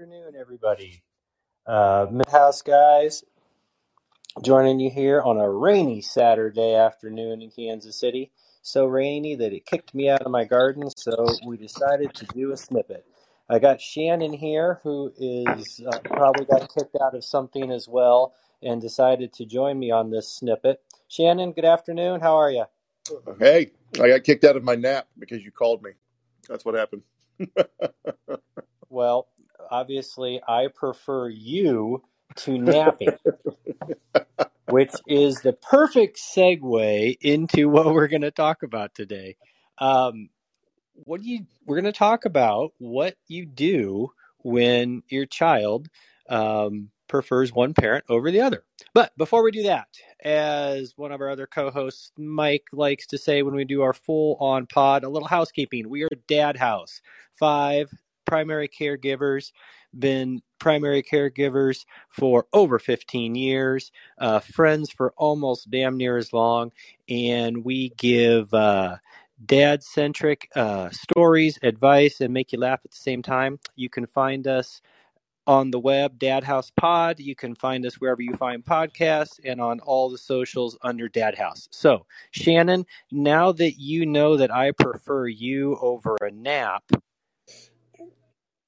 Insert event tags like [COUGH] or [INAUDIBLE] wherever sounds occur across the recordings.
afternoon, everybody. Uh, Midhouse guys joining you here on a rainy Saturday afternoon in Kansas City. So rainy that it kicked me out of my garden, so we decided to do a snippet. I got Shannon here, who is uh, probably got kicked out of something as well, and decided to join me on this snippet. Shannon, good afternoon. How are you? Hey, I got kicked out of my nap because you called me. That's what happened. [LAUGHS] Well, obviously, I prefer you to napping, [LAUGHS] which is the perfect segue into what we're going to talk about today. Um, what do you? We're going to talk about what you do when your child um, prefers one parent over the other. But before we do that, as one of our other co-hosts, Mike likes to say when we do our full-on pod, a little housekeeping. We are Dad House, five primary caregivers, been primary caregivers for over 15 years, uh, friends for almost damn near as long, and we give uh, dad centric uh, stories, advice, and make you laugh at the same time. You can find us on the web, Dad House Pod. You can find us wherever you find podcasts and on all the socials under Dad House. So, Shannon, now that you know that I prefer you over a nap,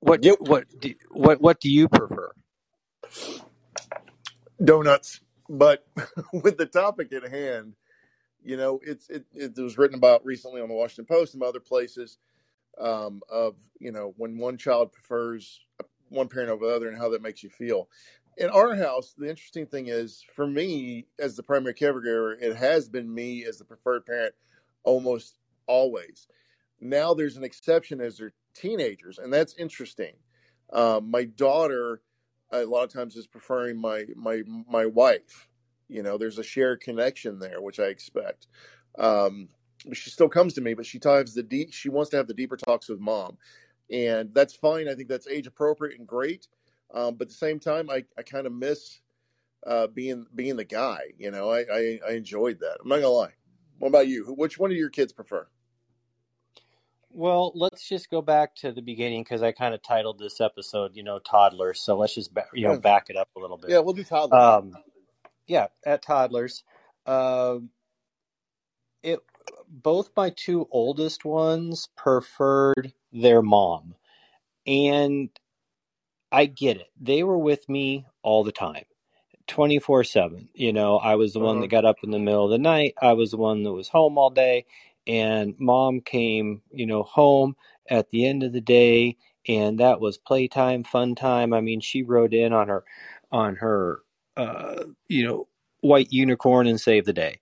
what Yep. what do, what what do you prefer? Donuts. But [LAUGHS] with the topic at hand, you know, it's it, it was written about recently on the Washington Post and other places um, of you know when one child prefers one parent over the other and how that makes you feel. In our house, the interesting thing is for me as the primary caregiver, it has been me as the preferred parent almost always. Now there's an exception as they're teenagers, and that's interesting. Um, my daughter a lot of times is preferring my my my wife. You know, there's a shared connection there, which I expect. Um, she still comes to me, but she has the deep. She wants to have the deeper talks with mom, and that's fine. I think that's age appropriate and great. Um, but at the same time, I, I kind of miss uh, being being the guy. You know, I, I I enjoyed that. I'm not gonna lie. What about you? Which one do your kids prefer? Well, let's just go back to the beginning because I kind of titled this episode, you know, toddlers. So let's just ba- you know back it up a little bit. yeah, we'll do toddlers. Um, yeah, at toddlers, um, it both my two oldest ones preferred their mom, and I get it. They were with me all the time. 24 7 you know i was the one Uh-huh. that got up in the middle of the night i was the one that was home all day and mom came you know home at the end of the day and that was playtime fun time i mean she rode in on her on her uh you know white unicorn and saved the day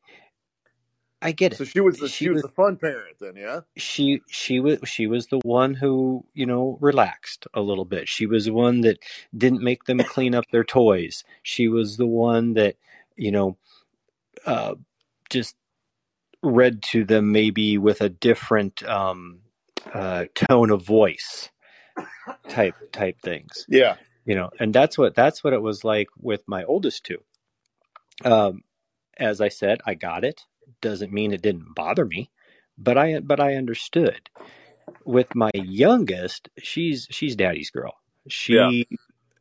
i get it. So she was the she she was was the fun parent then, yeah. she she was she was the one who you know relaxed a little bit she was the one that didn't make them clean up their toys she was the one that you know uh just read to them maybe with a different um uh tone of voice type type things. Yeah. you know and that's what that's what it was like with my oldest two. Um as i said i got it. Doesn't mean it didn't bother me but i but i understood. With my youngest she's she's daddy's girl. Yeah. she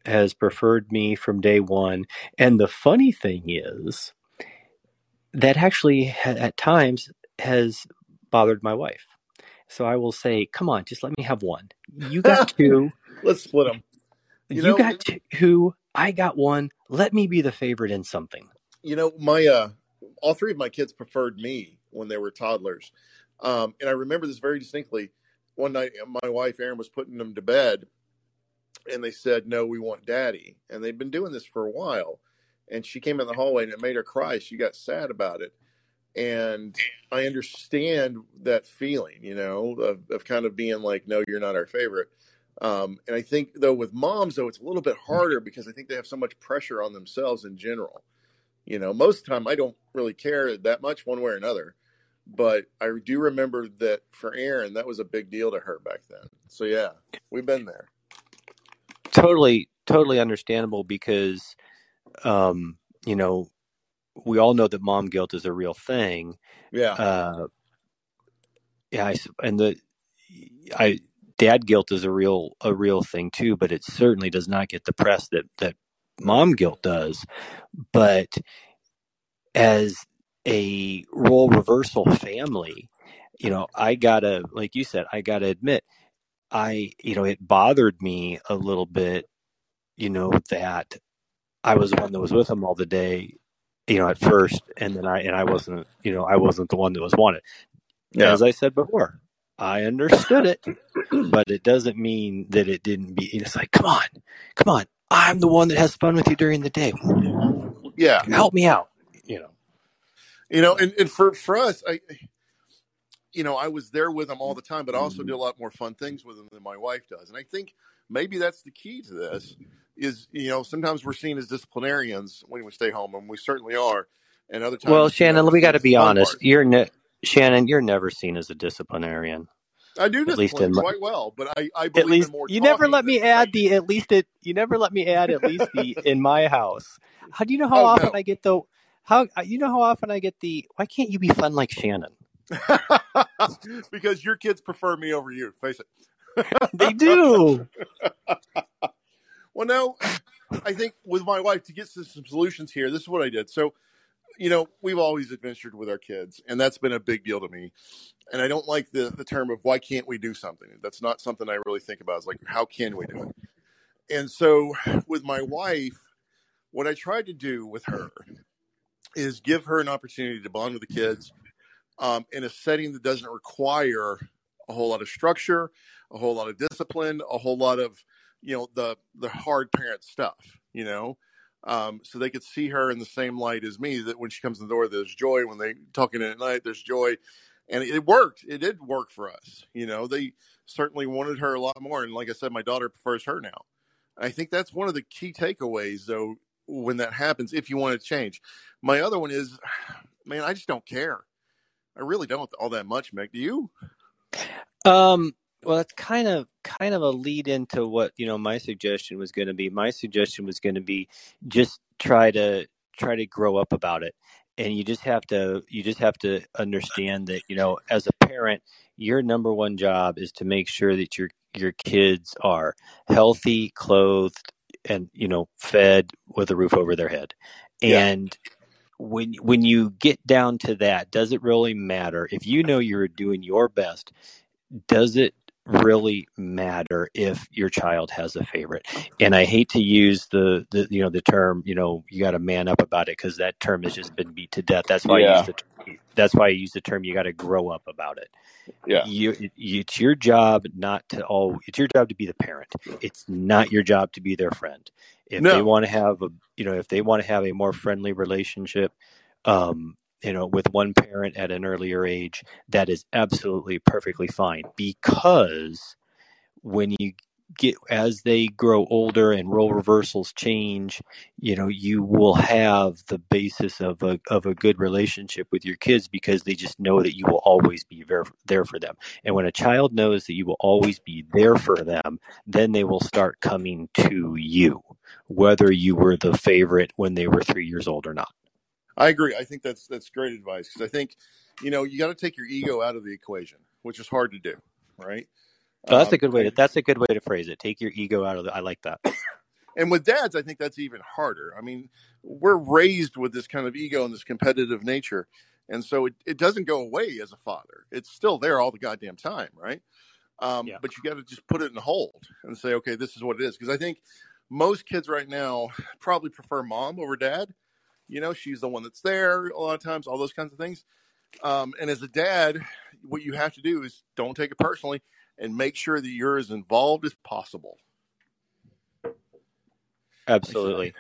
has preferred me from day one. And the funny thing is that actually ha- at times has bothered my wife so i will say come on just let me have one you got [LAUGHS] two Let's split them. You you know, got two i got one let me be the favorite in something you know, my uh all three of my kids preferred me when they were toddlers. Um, and I remember this very distinctly. One night, my wife Erin was putting them to bed, and they said, "No, we want Daddy." And they've been doing this for a while. And she came in the hallway, and it made her cry. She got sad about it, and I understand that feeling, you know, of, of kind of being like, "No, you're not our favorite." Um, and I think though with moms, though, it's a little bit harder because I think they have so much pressure on themselves in general. You know, most of the time I don't really care that much one way or another. But I do remember that for Erin, that was a big deal to her back then. So yeah, we've been there. totally totally understandable because um you know we all know that mom guilt is a real thing Yeah. uh yeah I and the i dad guilt is a real a real thing too, but it certainly does not get the press that that mom guilt does. But as a role reversal family, you know, I gotta, like you said, I gotta admit, I, you know, it bothered me a little bit, you know, that I was the one that was with him all the day, you know, at first, and then I, and I wasn't, you know, I wasn't the one that was wanted. Yeah. As I said before, I understood it, but it doesn't mean that it didn't be. It's like, come on, come on, I'm the one that has fun with you during the day. Yeah. Help me out, you know. You know, and, and for, for us, I, you know, I was there with them all the time, but I also mm-hmm. do a lot more fun things with them than my wife does. And I think maybe that's the key to this is, you know, sometimes we're seen as disciplinarians when we stay home, and we certainly are. And other times, Well, Shannon, we got to be honest. part. You're ne- Shannon. You're never seen as a disciplinarian. I do At least discipline in my, quite well, but I, I at least in more you never let me add the at least it. You never let me add at least the [LAUGHS] in my house. How do you know how Oh, often no. I get the how you know how often I get the why can't you be fun like Shannon? [LAUGHS] because your kids prefer me over you, face it. [LAUGHS] They do. [LAUGHS] Well, now I think with my wife to get to some solutions here, this is what I did. So, you know, we've always adventured with our kids, and that's been a big deal to me. And I don't like the, the term of why can't we do something? That's not something I really think about. It's like, how can we do it? And so with my wife, what I tried to do with her is give her an opportunity to bond with the kids um, in a setting that doesn't require a whole lot of structure, a whole lot of discipline, a whole lot of you know the the hard parent stuff. You know, um, so they could see her in the same light as me. That when she comes in the door, there's joy. When they talking at night, there's joy, and it worked. It did work for us. You know, they certainly wanted her a lot more. And like I said, my daughter prefers her now. I think that's one of the key takeaways, though, when that happens. If you want to change, my other one is, [SIGHS] man, I just don't care. I really don't all that much, Mick. Do you? Um. Well, that's kind of kind of a lead into what you know. My suggestion was going to be. My suggestion was going to be just try to try to grow up about it, and you just have to you just have to understand that you know as a parent, your number one job is to make sure that your your kids are healthy, clothed, and you know fed with a roof over their head, Yeah. and when when you get down to that, does it really matter if you know you're doing your best? Does it really matter if your child has a favorite? And I hate to use the, the you know the term you know you got to man up about it because that term has just been beat to death. That's why I use the that's why I use the term you got to grow up about it. Yeah. You, it- it's your job not to all. It's your job to be the parent. It's not your job to be their friend. If they want to have a, you know, if they want to have a more friendly relationship, um, you know, with one parent at an earlier age, that is absolutely perfectly fine. Because when you get as they grow older and role reversals change, you know, you will have the basis of a of a good relationship with your kids because they just know that you will always be there, there for them. And when a child knows that you will always be there for them, then they will start coming to you, whether you were the favorite when they were three years old or not. I agree. I think that's that's great advice because I think you know you got to take your ego out of the equation, which is hard to do, right? So that's a Um, good way to that's a good way to phrase it. Take your ego out of the I like that. [COUGHS] and with dads, I think that's even harder. I mean, we're raised with this kind of ego and this competitive nature, and so it, it doesn't go away as a father. It's still there all the goddamn time, right? Um, Yeah. But you got to just put it in hold and say, okay, this is what it is. Because I think most kids right now probably prefer mom over dad. You know, she's the one that's there a lot of times, all those kinds of things. Um, and as a dad, what you have to do is don't take it personally and make sure that you're as involved as possible. Absolutely.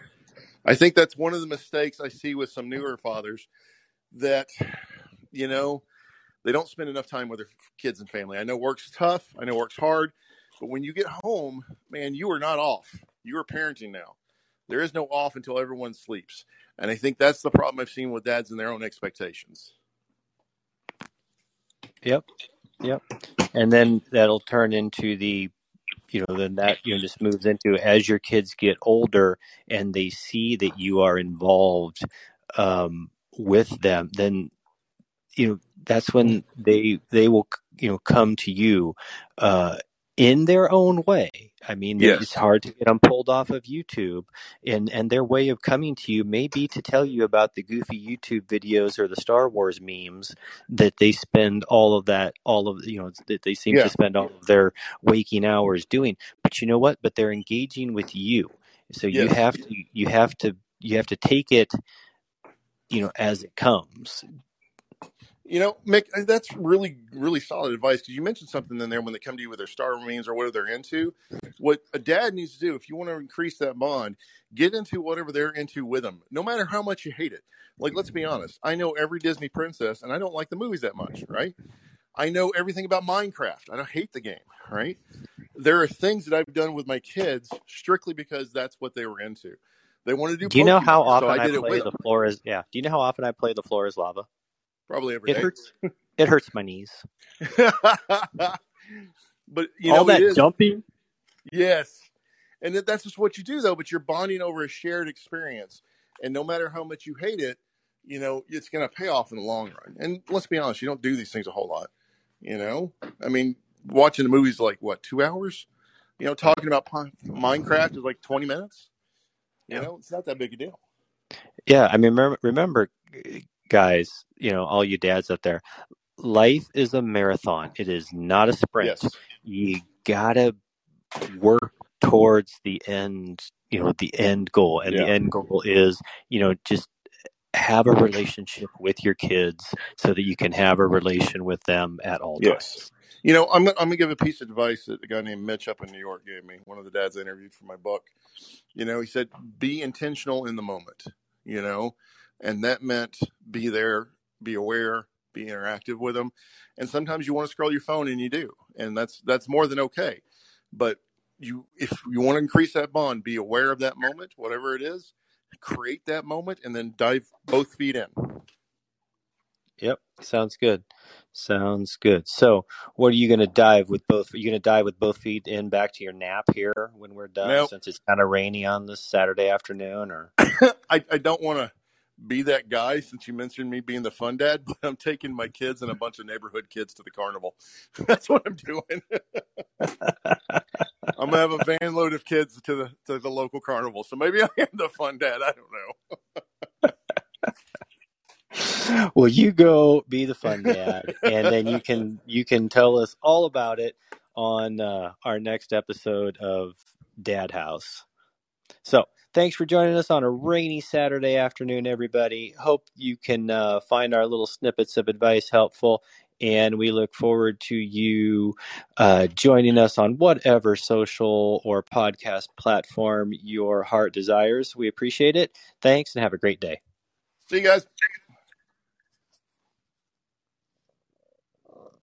I think that's one of the mistakes I see with some newer fathers that, you know, they don't spend enough time with their kids and family. I know work's tough, I know work's hard, but when you get home, man, you are not off. You are parenting now. There is no off until everyone sleeps. And I think that's the problem I've seen with dads and their own expectations. Yep. Yep. And then that'll turn into the you know, then that you know just moves into as your kids get older and they see that you are involved um, with them, then you know that's when they they will you know come to you uh, in their own way. I mean, Yes. it's hard to get them pulled off of YouTube, and and their way of coming to you may be to tell you about the goofy YouTube videos or the Star Wars memes that they spend all of that, all of you know, that they seem Yeah. to spend all of their waking hours doing. But you know what? But they're engaging with you, so you have to you have to you have to take it, you know, as it comes. You know, Mick, that's really, really solid advice because you mentioned something in there when they come to you with their star memes or whatever they're into. What a dad needs to do, if you want to increase that bond, get into whatever they're into with them, no matter how much you hate it. Like, let's be honest, I know every Disney princess and I don't like the movies that much, right? I know everything about Minecraft. I don't hate the game, right? There are things that I've done with my kids strictly because that's what they were into. They want to do. Do you know how often so I, I play the floor is yeah? Do you know how often I play the floor is lava? Probably every It day. hurts. It hurts my knees. [LAUGHS] but you All know, that jumping. yes, and that's just what you do though. But you're bonding over a shared experience, and no matter how much you hate it, you know it's going to pay off in the long run. And let's be honest, you don't do these things a whole lot. You know, I mean, watching the movies like what two hours? You know, talking about Minecraft is like twenty minutes. You Yeah. know, it's not that big a deal. Yeah, I mean, remember, remember, guys, you know, all you dads out there, life is a marathon. It is not a sprint. Yes, You gotta work towards the end, you know, the end goal. And Yeah. the end goal is, you know, just have a relationship with your kids so that you can have a relation with them at all Yes. times. You know, I'm, I'm going to give a piece of advice that a guy named Mitch up in New York gave me, one of the dads I interviewed for my book. You know, he said, be intentional in the moment, you know, and that meant be there, be aware, be interactive with them. And sometimes you want to scroll your phone and you do. And that's, that's more than okay. But you, if you want to increase that bond, be aware of that moment, whatever it is, create that moment and then dive both feet in. Yep, sounds good. Sounds good. So, what are you going to dive with both? Are you going to dive with both feet in back to your nap here when we're done, Nope. since it's kind of rainy on this Saturday afternoon? Or [COUGHS] I, I don't want to be that guy since you mentioned me being the fun dad, [LAUGHS] but I'm taking my kids and a bunch of neighborhood kids to the carnival. [LAUGHS] That's what I'm doing. [LAUGHS] I'm gonna have a van load of kids to the to the local carnival. So maybe I am the fun dad. I don't know. well, you go be the fun dad, and then you can you can tell us all about it on uh, our next episode of Dad House. So, thanks for joining us on a rainy Saturday afternoon, everybody. Hope you can uh, find our little snippets of advice helpful. And we look forward to you uh, joining us on whatever social or podcast platform your heart desires. We appreciate it. Thanks and have a great day. See you guys.